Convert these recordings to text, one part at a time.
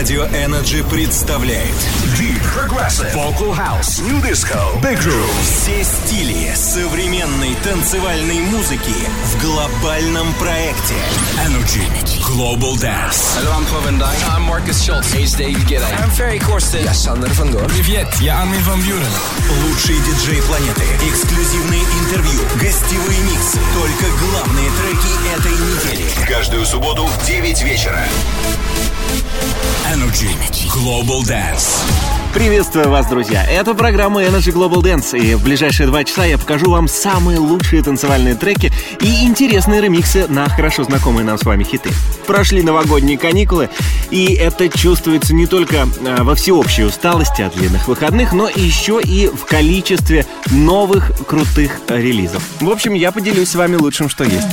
Радио Energy представляет Deep Progressive Vocal House New Disco Big Room Все стили современной танцевальной музыки в глобальном проекте Energy Global Dance Hallo, I'm Paul van Dyk. I'm Marcus Schultz. Hey, it's David Guetta. I'm Ferry Corsten. Я Sander van Doorn. Привет, я Армин Ван Бюрен Лучшие диджеи планеты, эксклюзивные интервью, гостевые миксы. Только главные треки этой недели. Каждую субботу в 9 вечера. Energy Global Dance Приветствую вас, друзья! Это программа Energy Global Dance, и в ближайшие два часа я покажу вам самые лучшие танцевальные треки и интересные ремиксы на хорошо знакомые нам с вами хиты. Прошли новогодние каникулы, и это чувствуется не только э, во всеобщей усталости от длинных выходных, но еще и в количестве новых крутых релизов. В общем, я поделюсь с вами лучшим, что есть.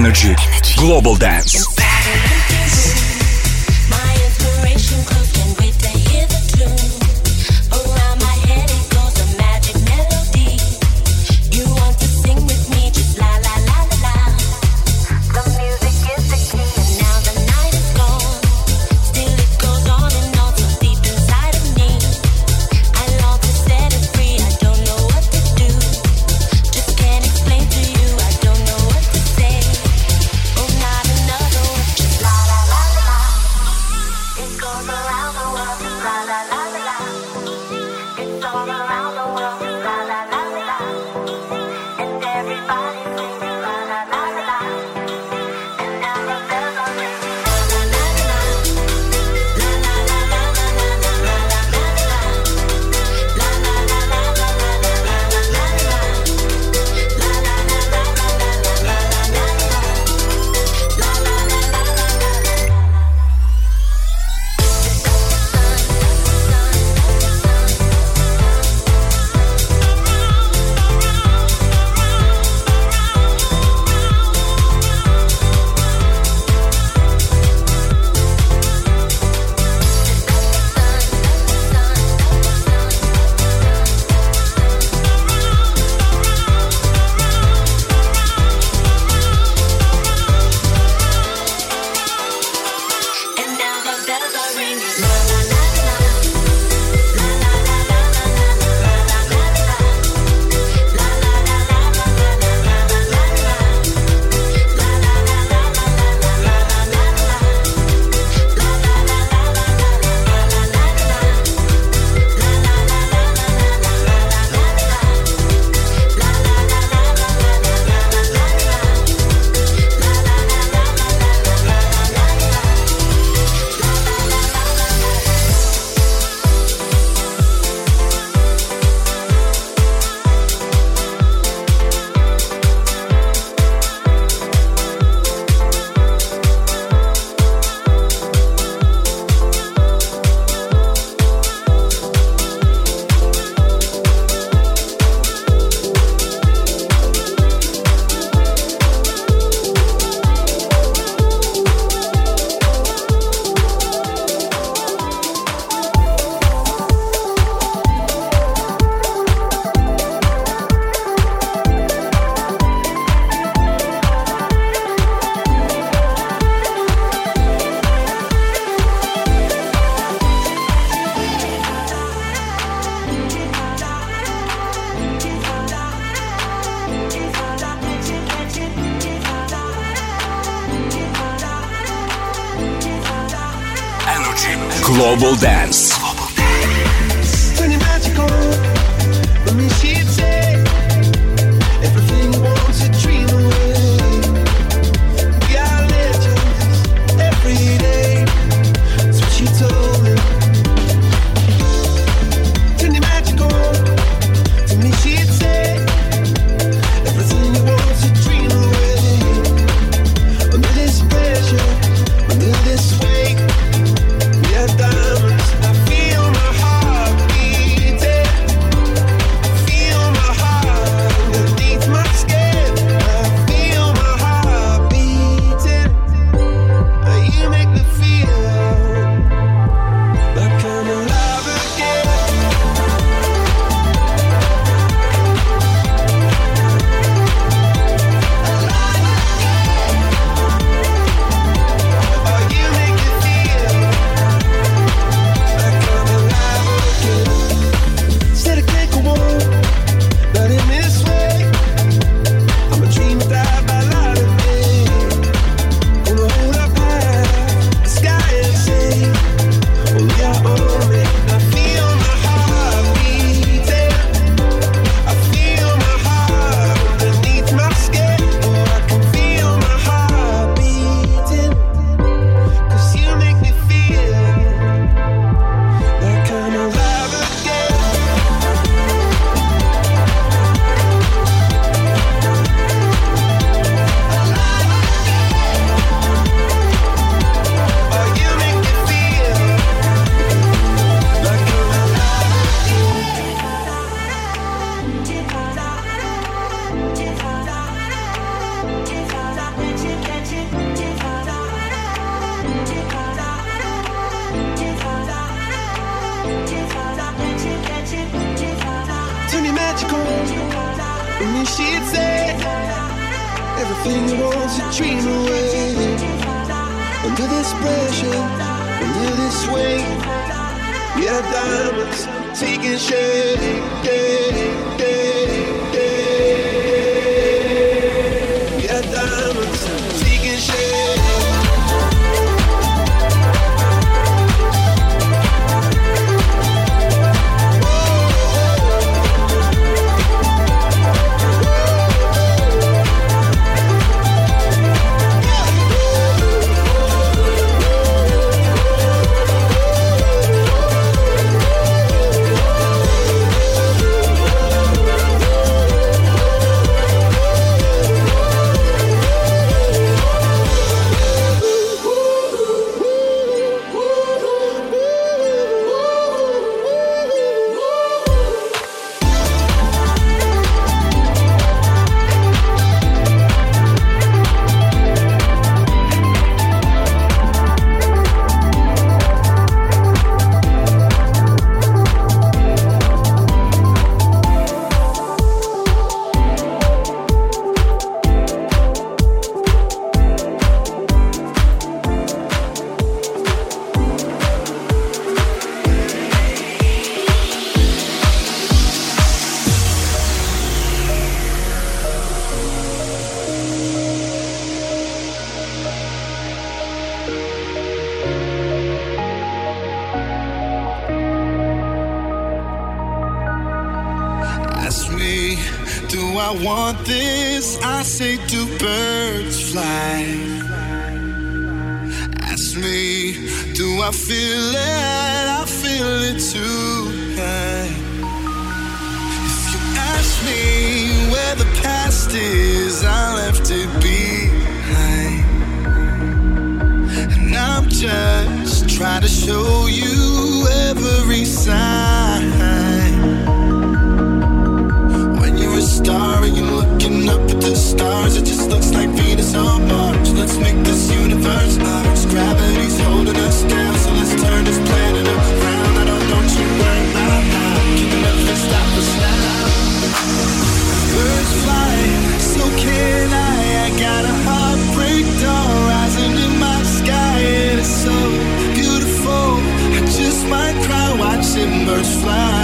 Energy Global Dance. Want this? I say, do birds fly? Ask me, do I feel it? I feel it too. If you ask me where the past is, I left it behind. And I'm just trying to show you every sign. Star and you're looking up at the stars, it just looks like Venus on Mars. Let's make this universe ours. Gravity's holding us down, so let's turn this planet around. I don't, don't you worry about how. Can never stop us now. Birds fly, so can I. I got a heartbreak dawn rising in my sky. and It is so beautiful. I just might cry watching birds fly.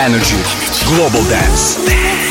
Energy Global Dance.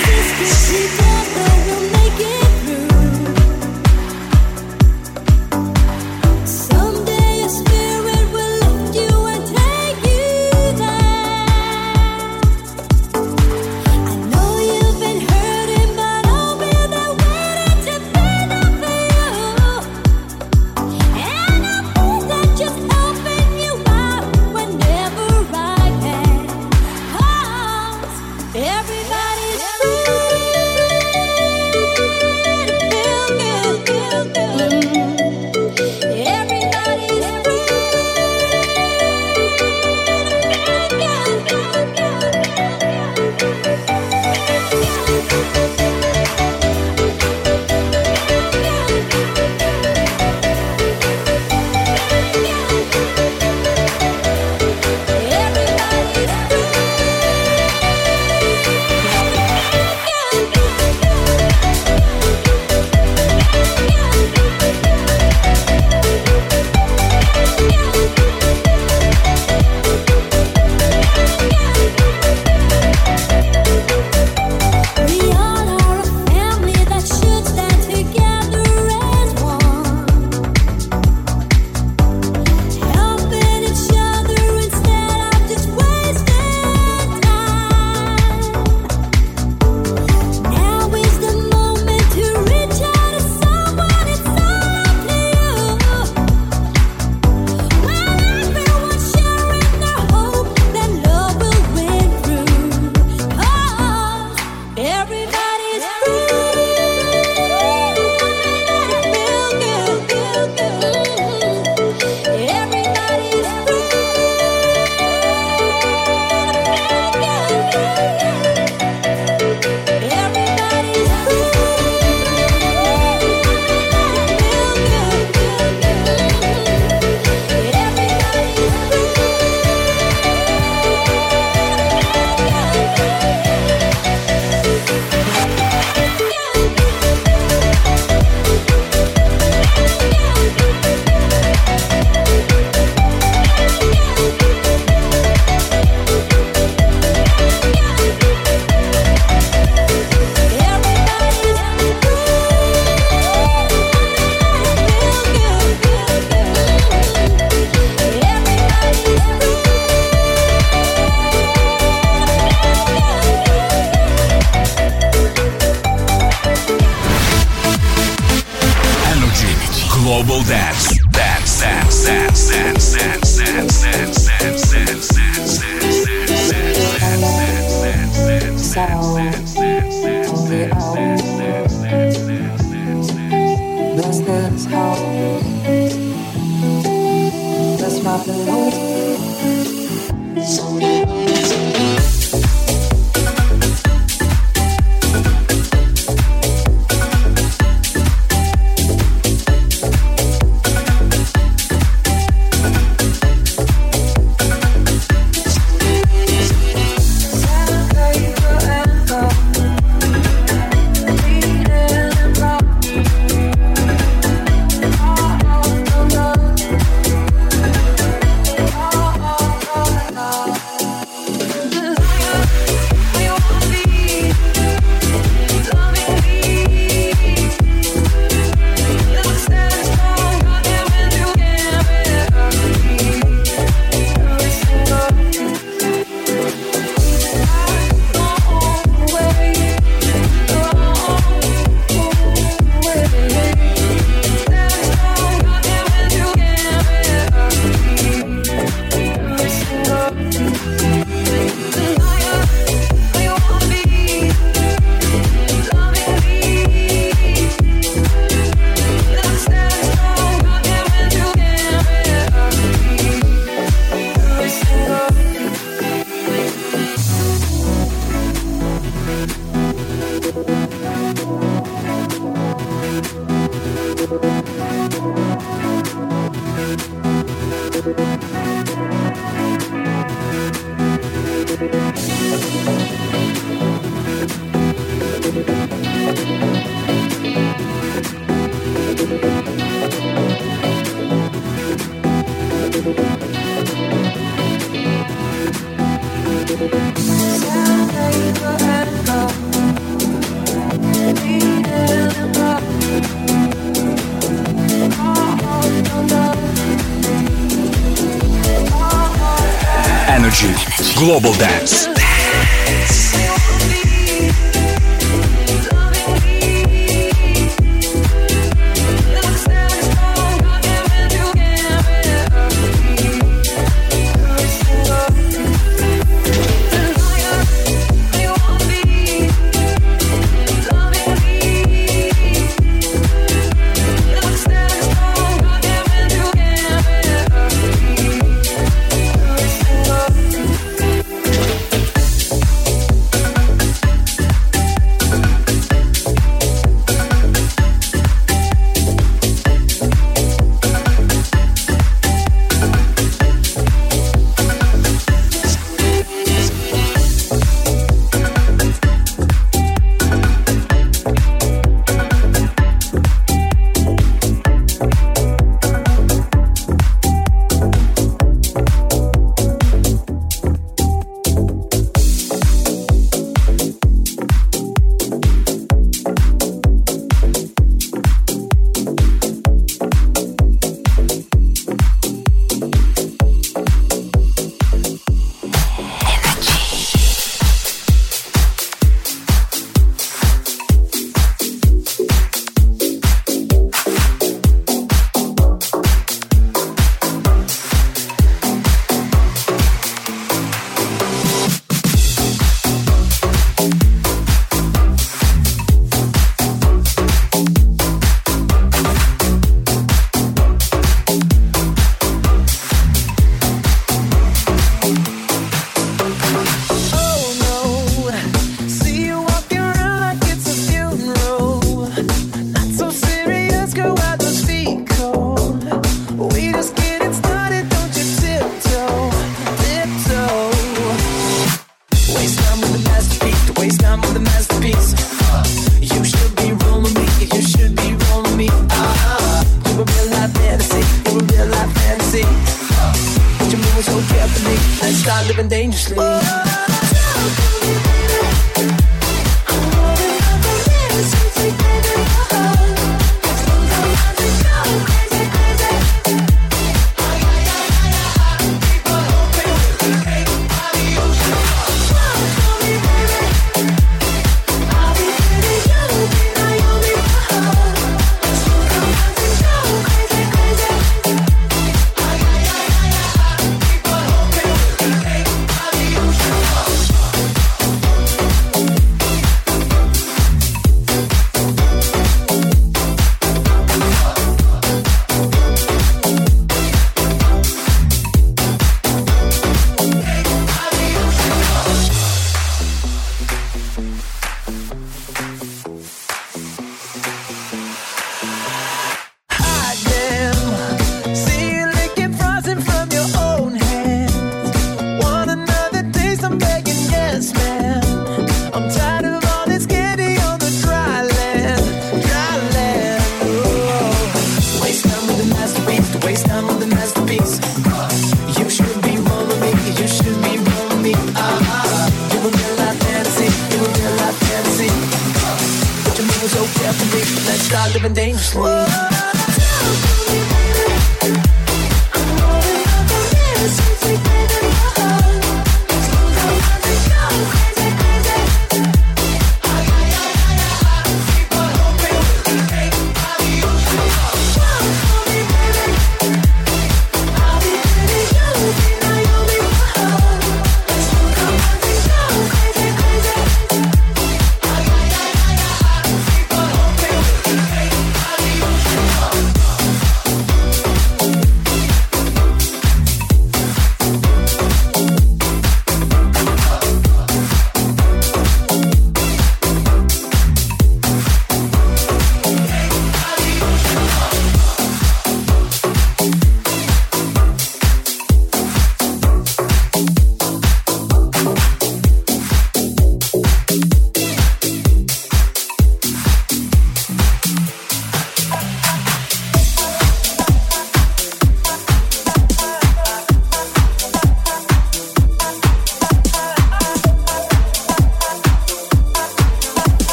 Global Dance.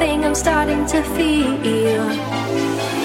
Something I'm starting to feel.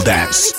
Dance.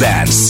Dance.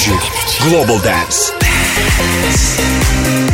Energy Global Dance. Energy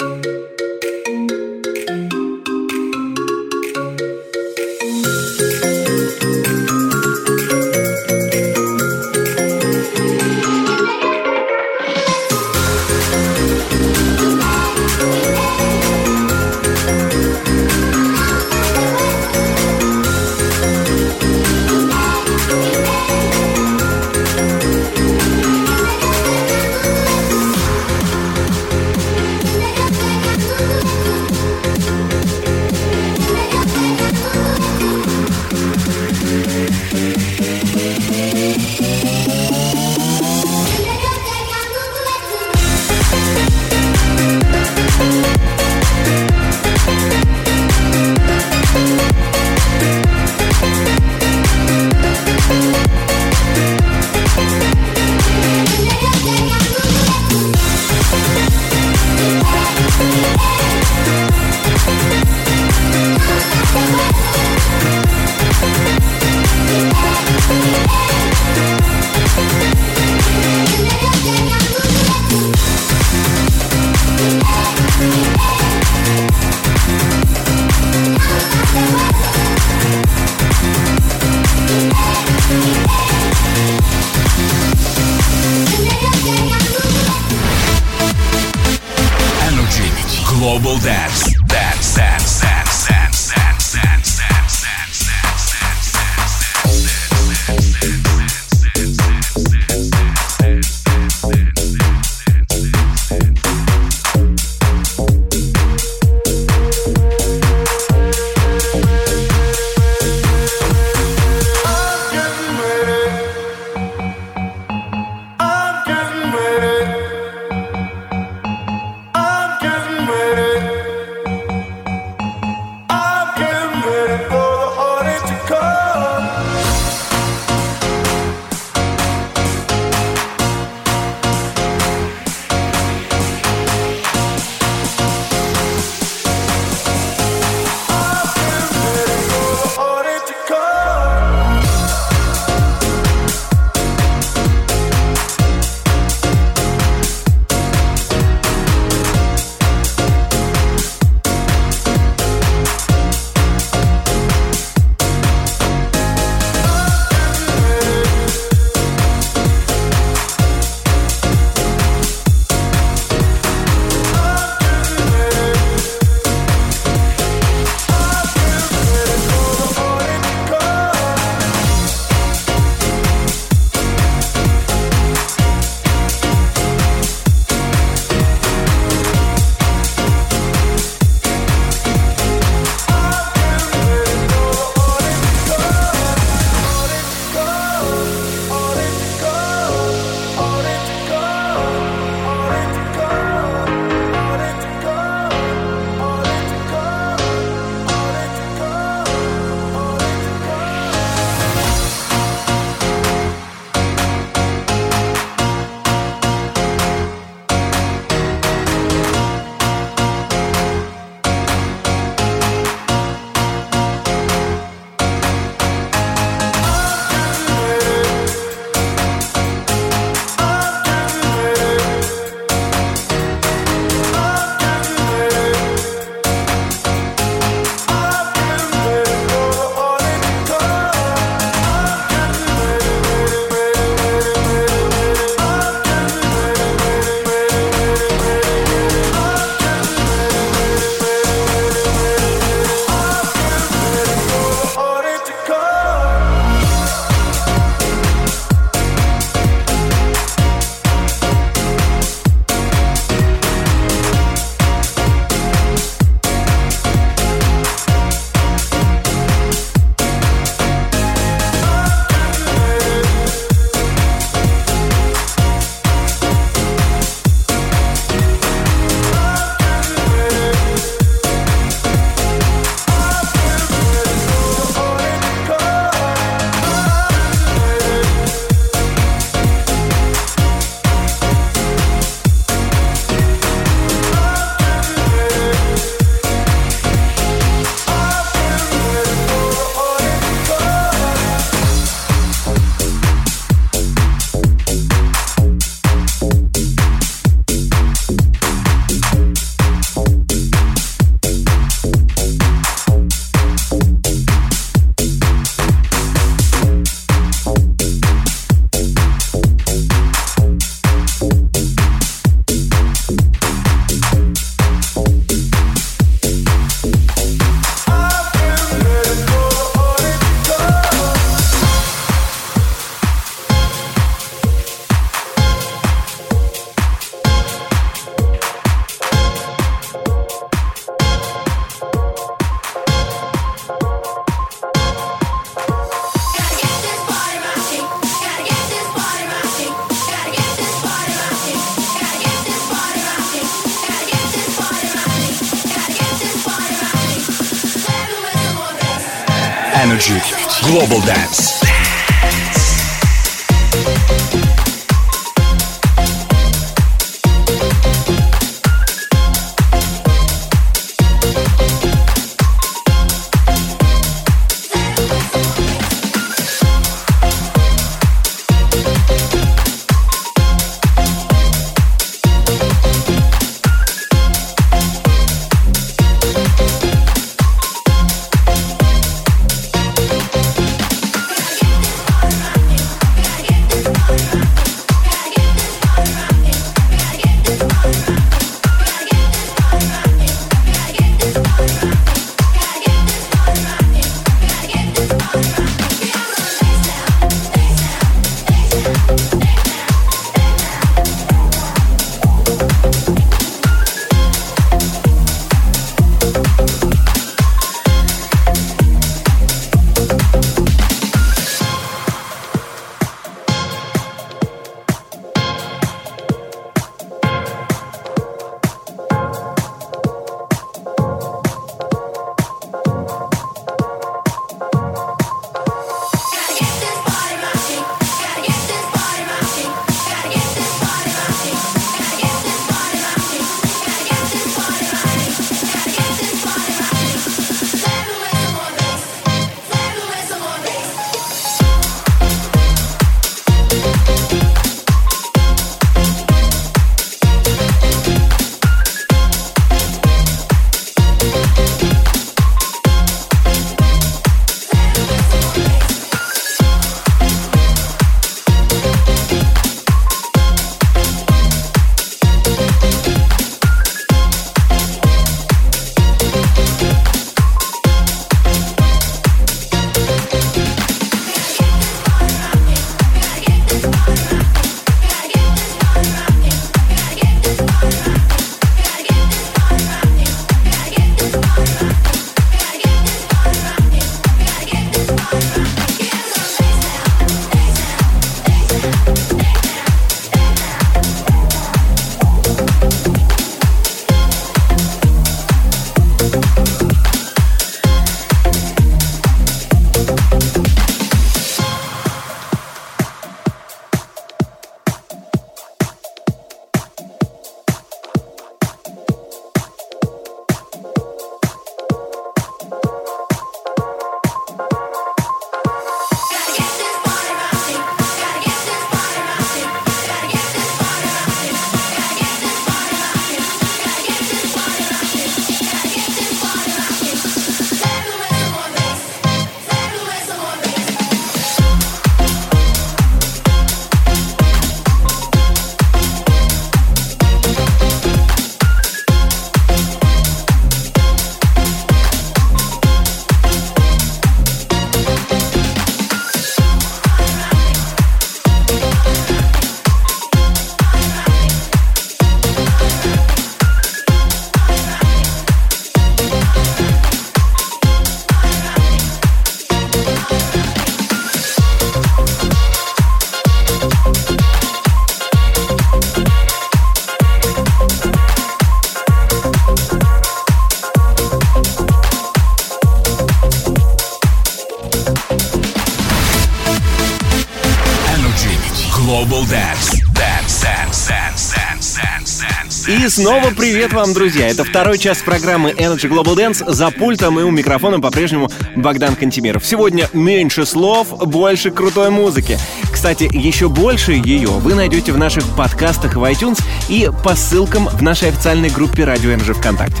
снова привет вам, друзья! Это второй час программы Energy Global Dance. За пультом и у микрофона по-прежнему Богдан Кантемиров. Сегодня меньше слов, больше крутой музыки. Кстати, еще больше ее вы найдете в наших подкастах в iTunes и по ссылкам в нашей официальной группе Радио Energy ВКонтакте.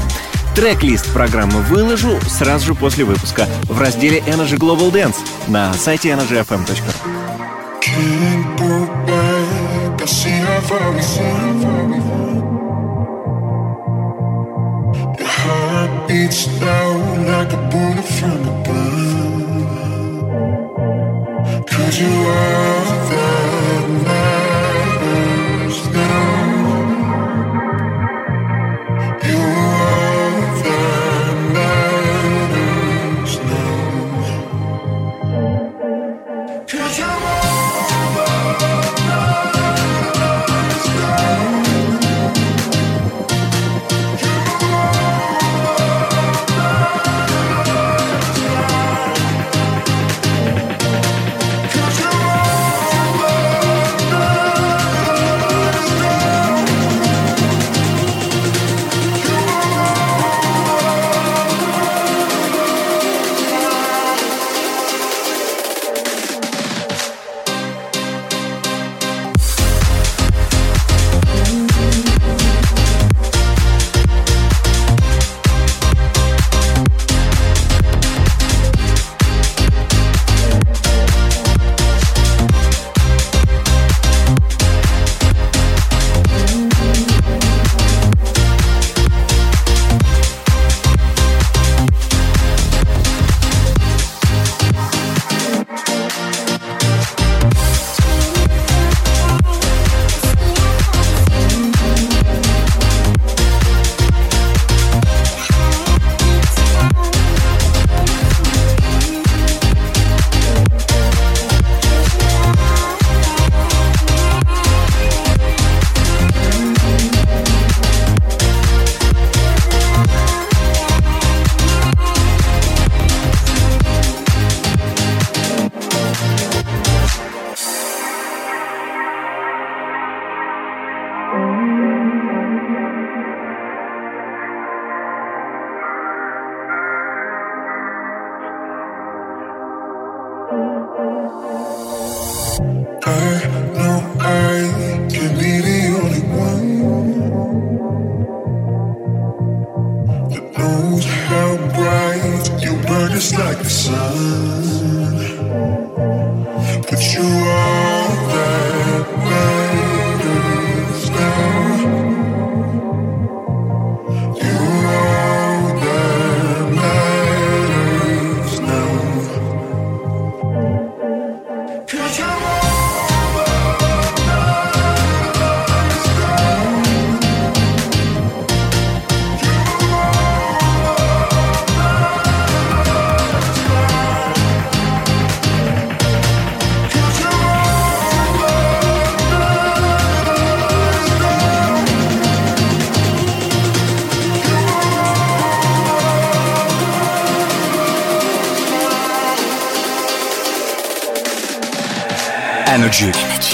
Трек-лист программы выложу сразу же после выпуска в разделе Energy Global Dance на сайте energyfm.ru. beats down like a bullet from above. Cause you are that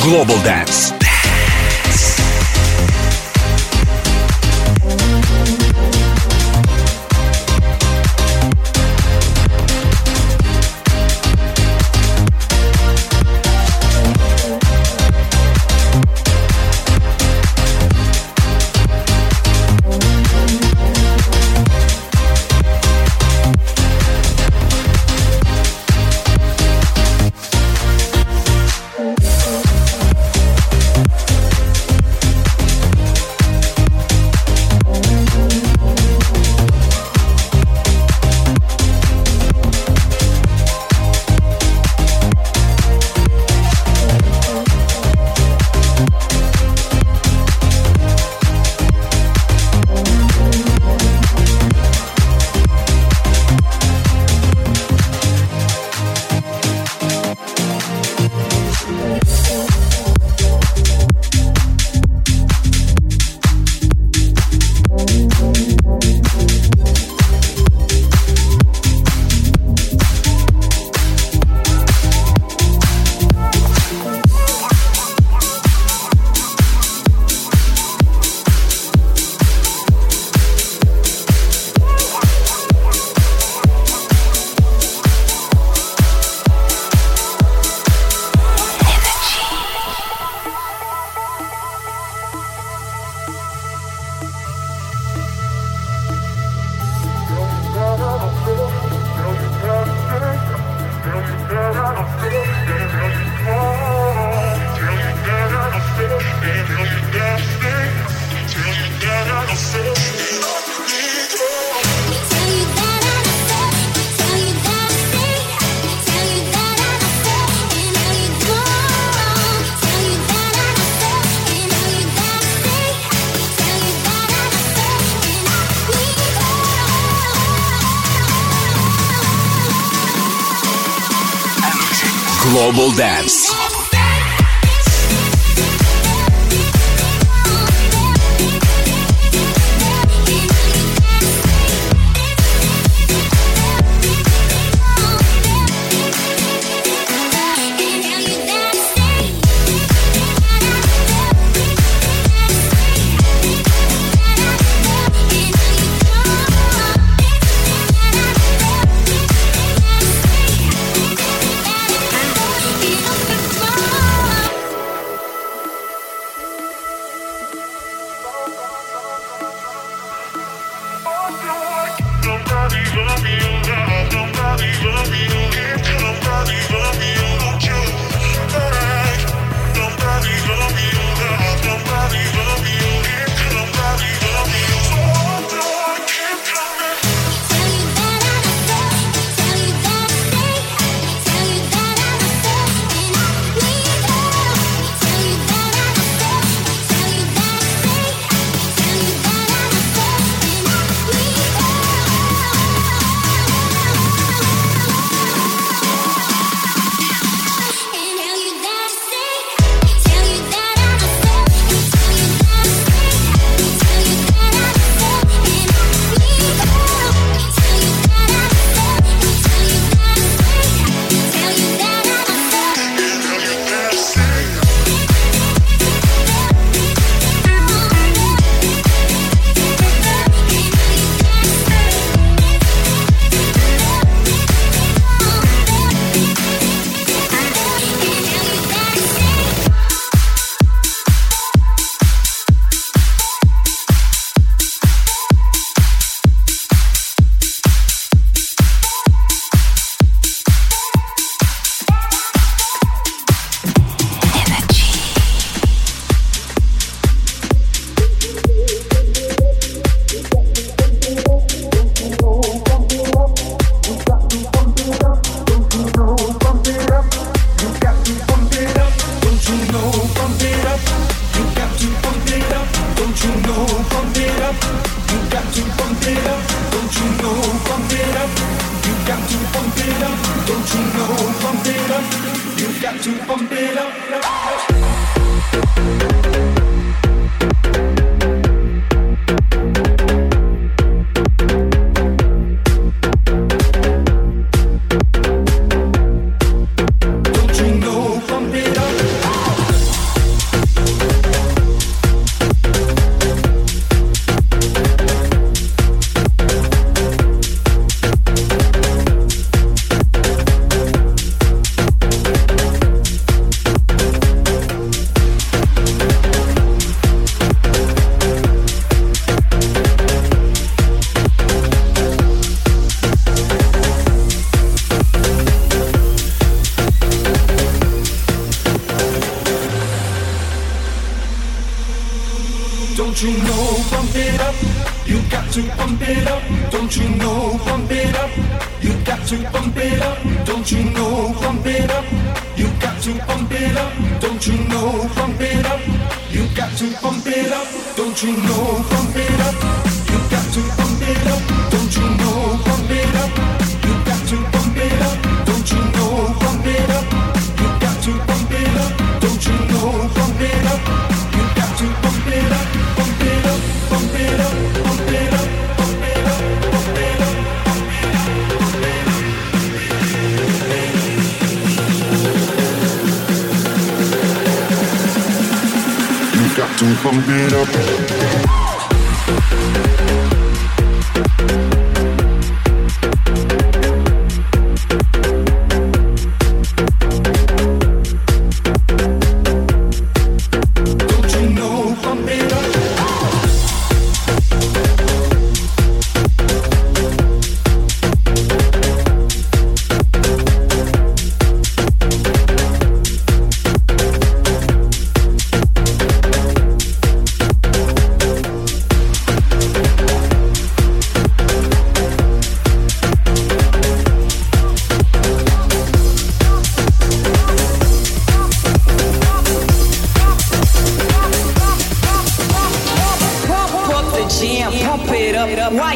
Global Dance.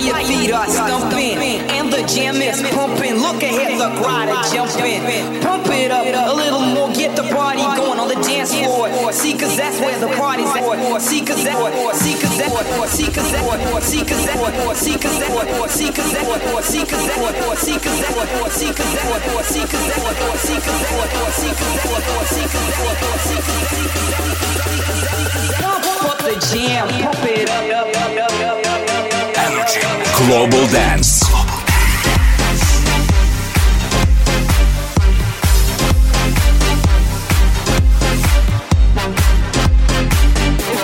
Your feet are stumping. And the jam is pumping. Look ahead, the crowd are jumping. Pump it up a little more, get the party going on the dance floor. See, cause that's where the party's at. See, cause that, see, cause that, see, cause that, see, cause that, see, cause that, see, cause that, see, cause that, see, cause that, see, cause that, see, cause that, see, cause that, see, cause that, see, cause that, Pump up the jam, pump it up, up, up, up, up. Global Dance.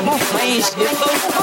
My flames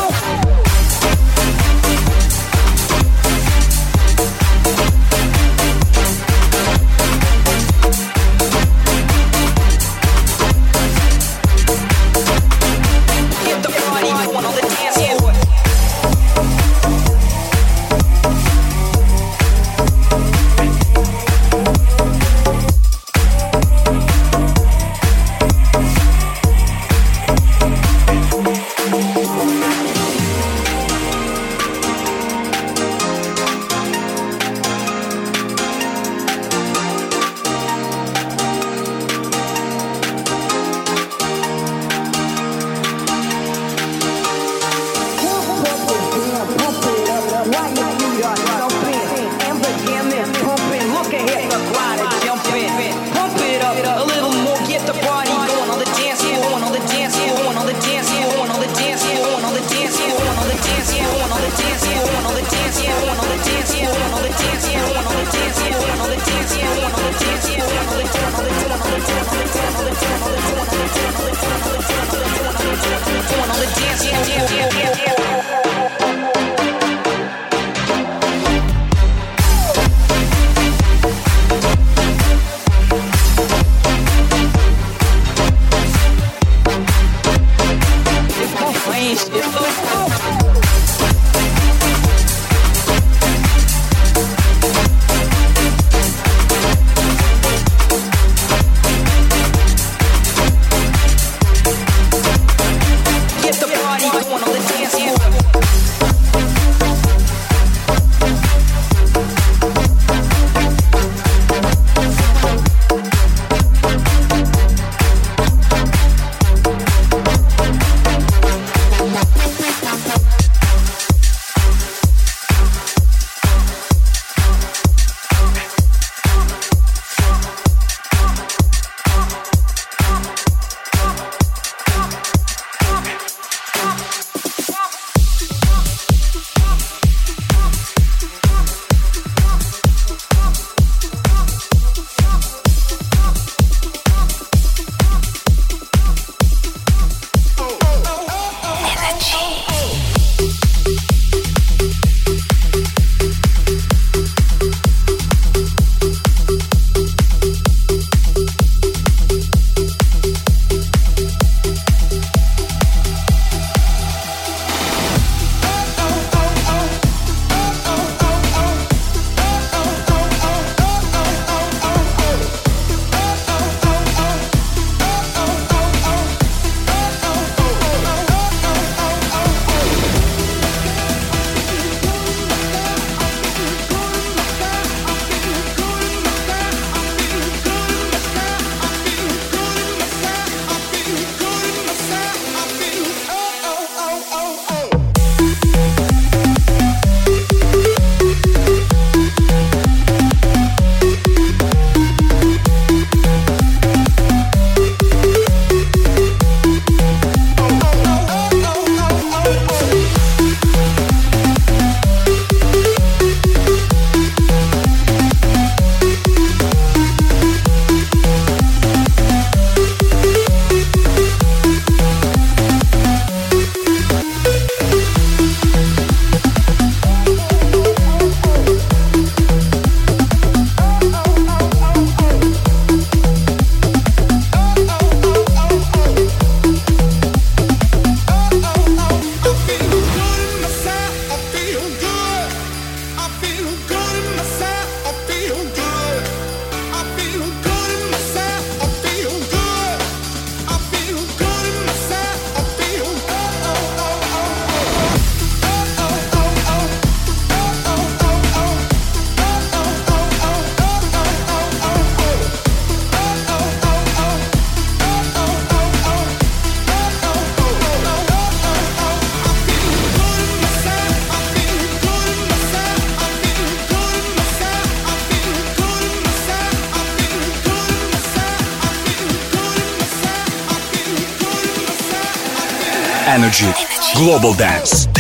Global Dance.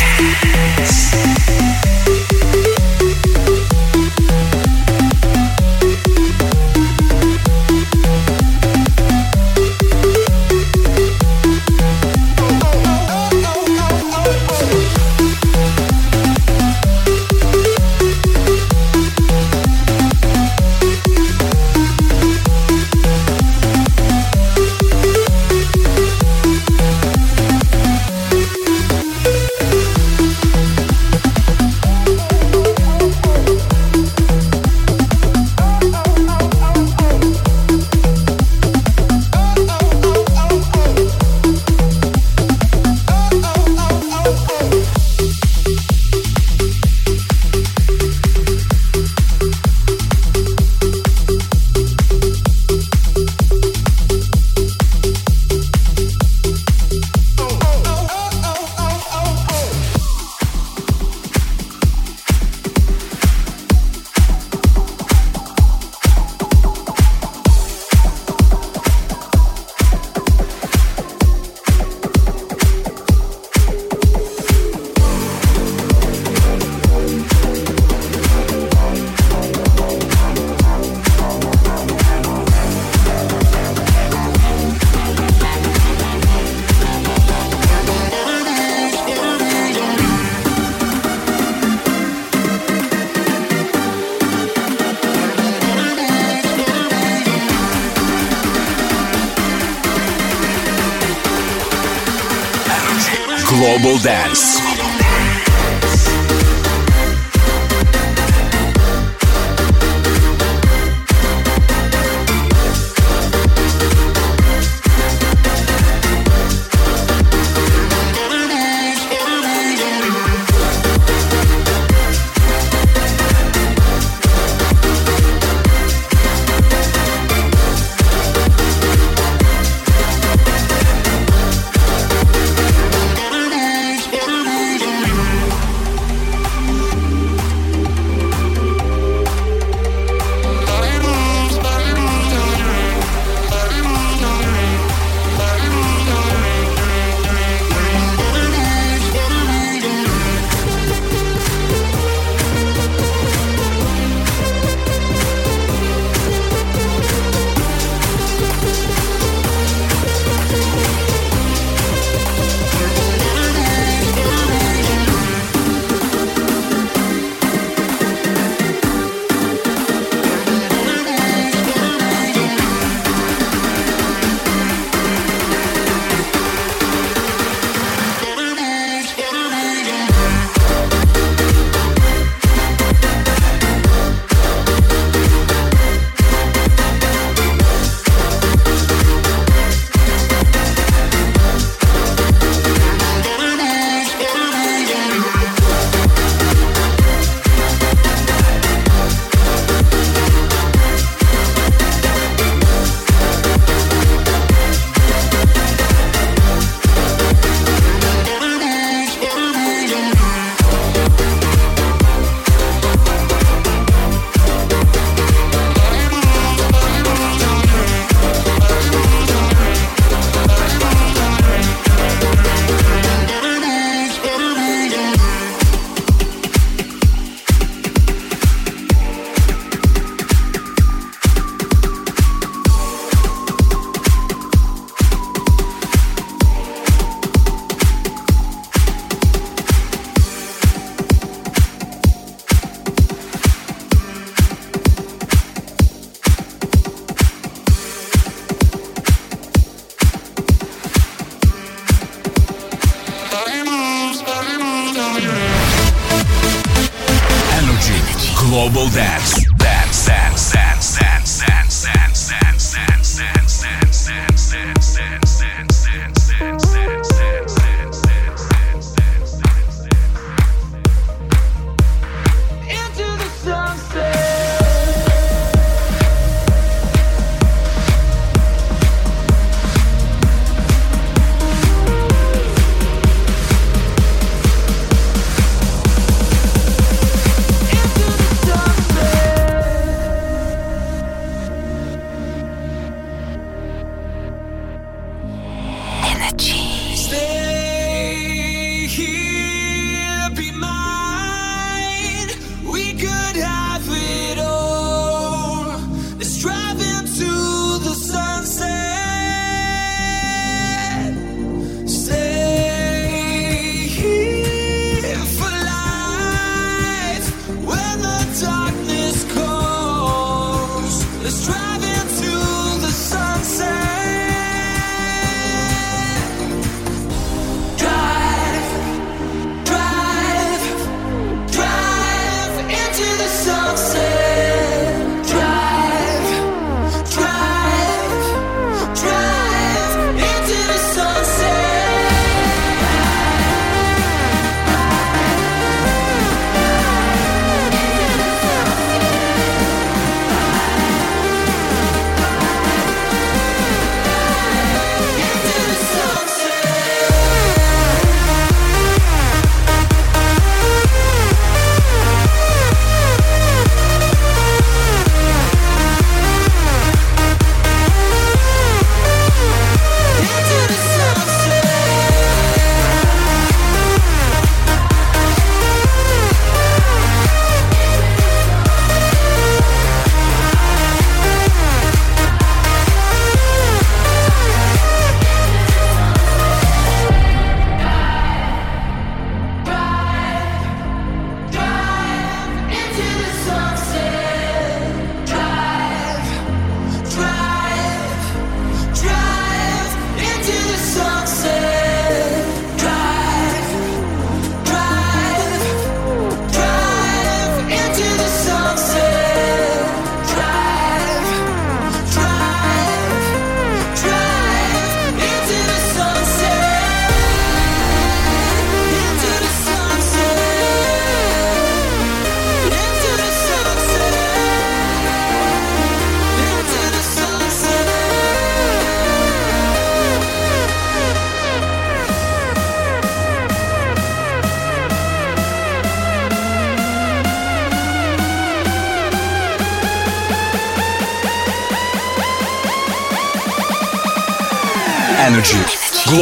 Global Dance.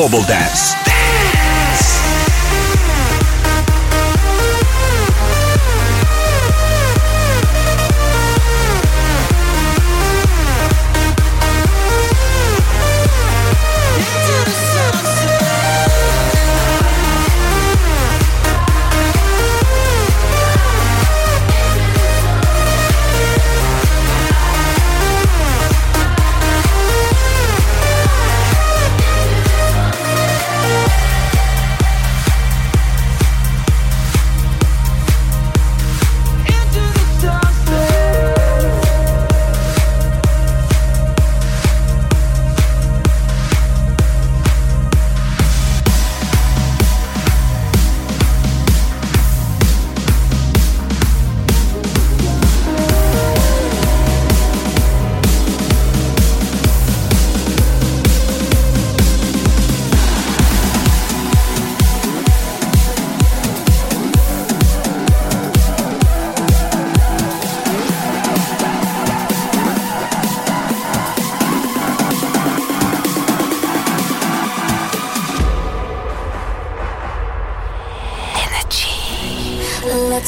Global Dance.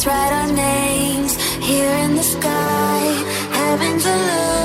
Let's write our names here in the sky. Heaven's a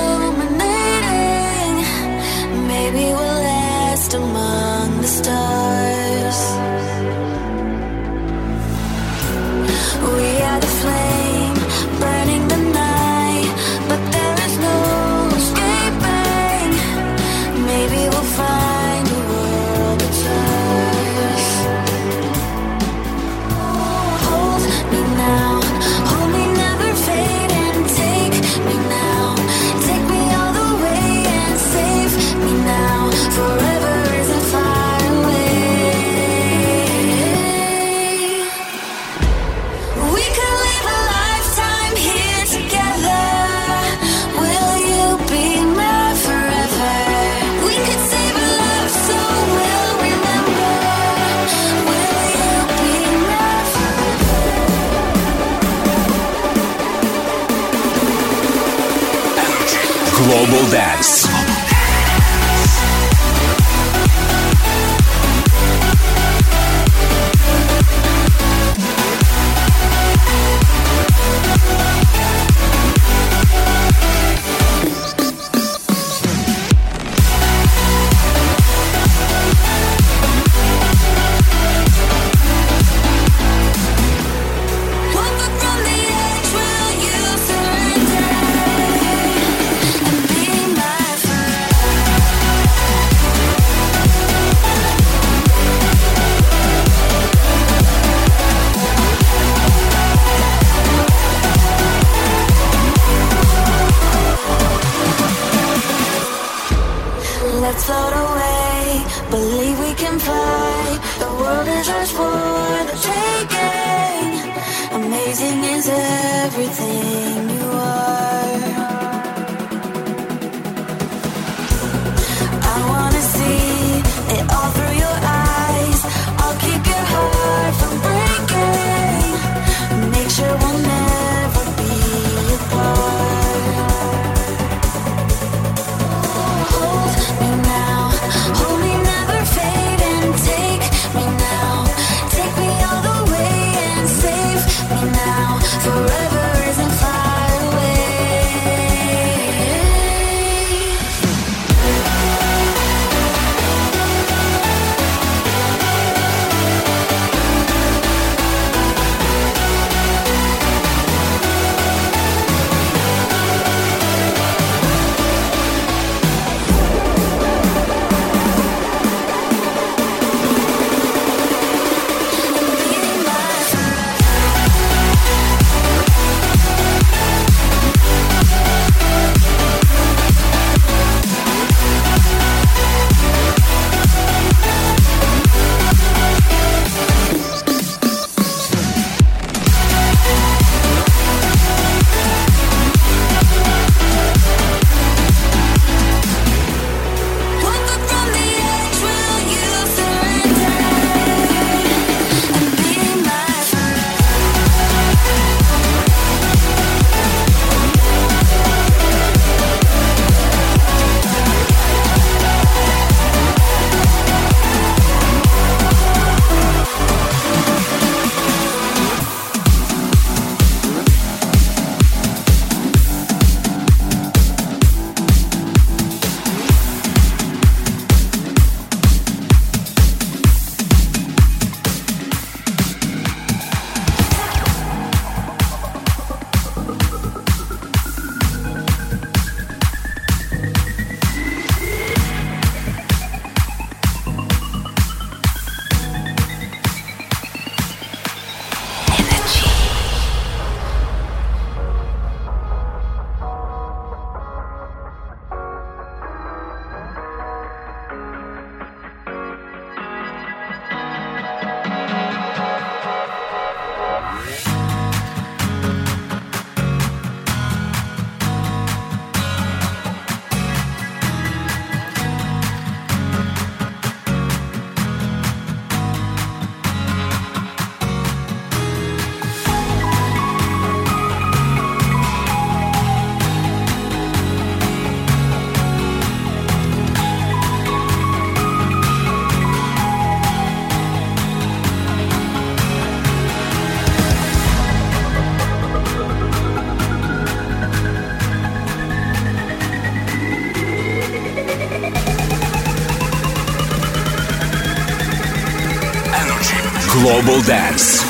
Global Dance.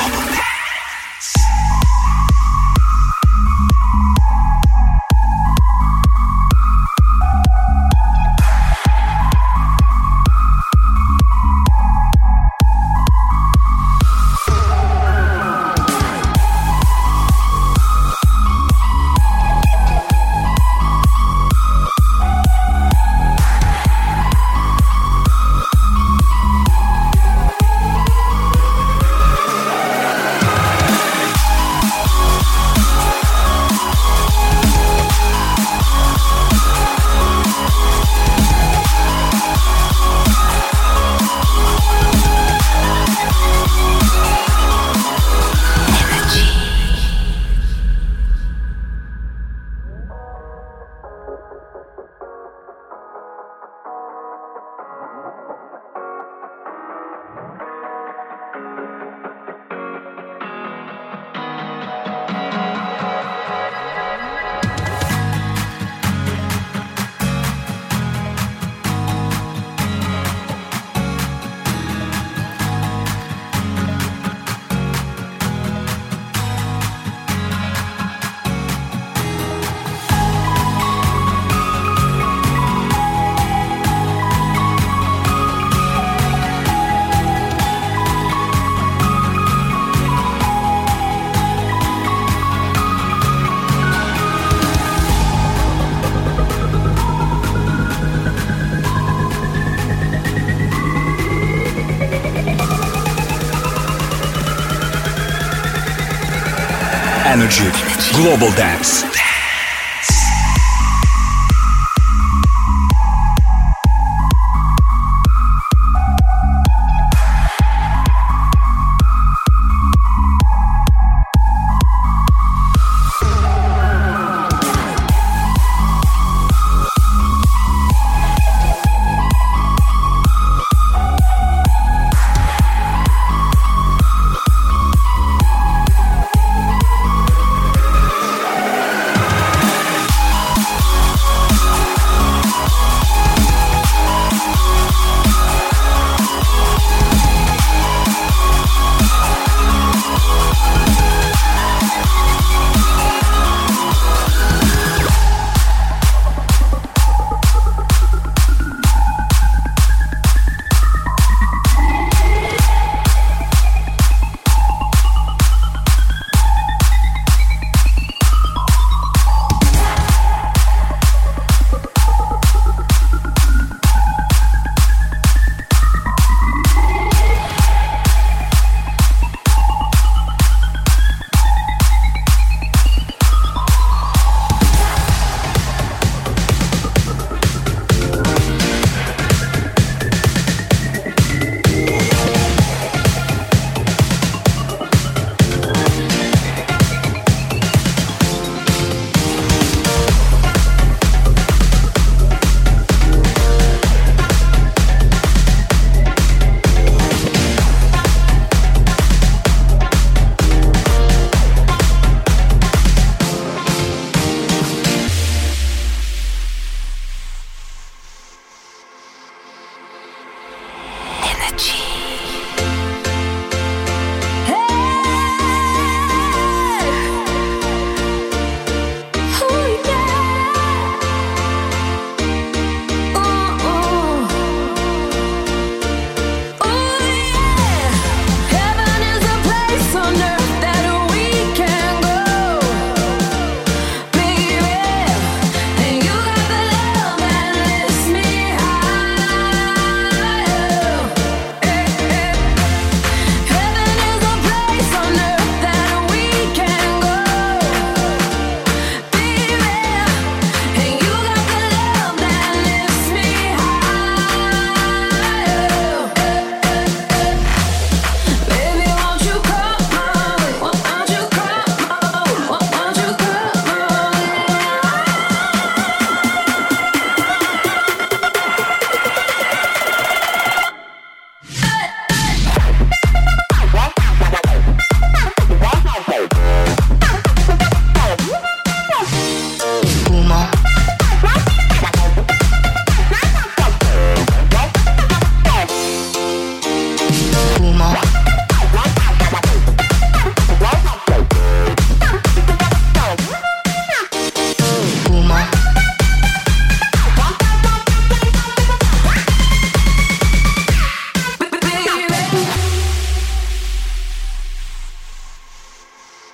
Energy Global Dance.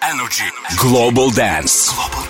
Energy Global Dance. Global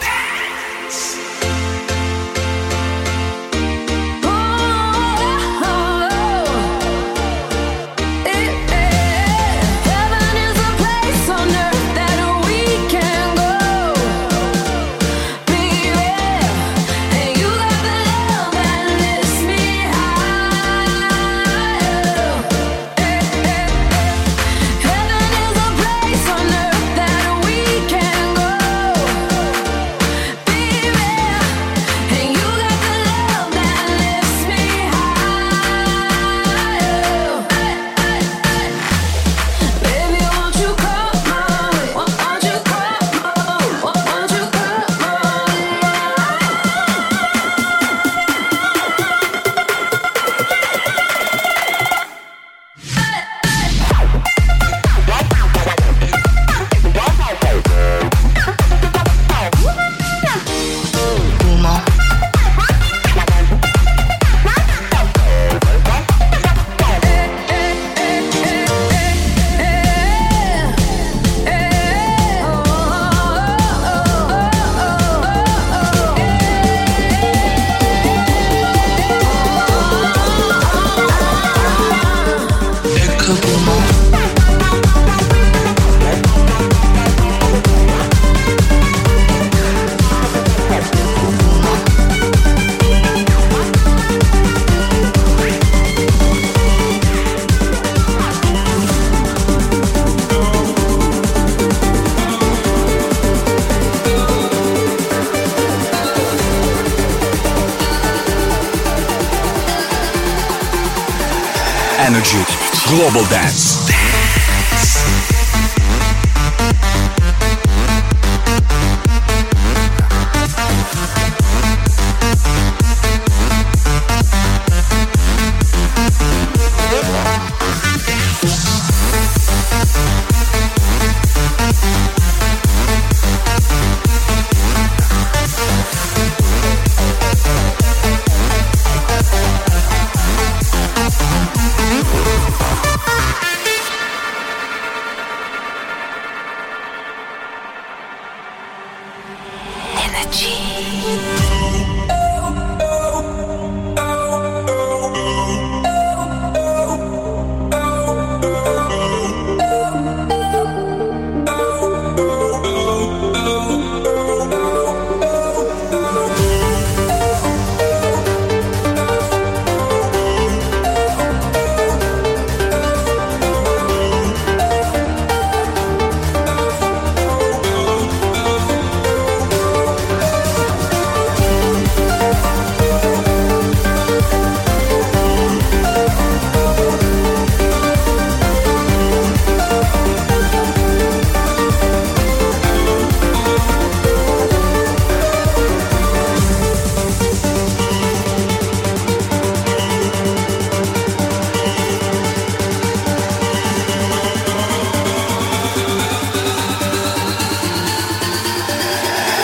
Dance.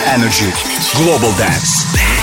Energy Global Dance.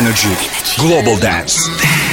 Energy Global Dance.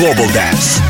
Global Dance.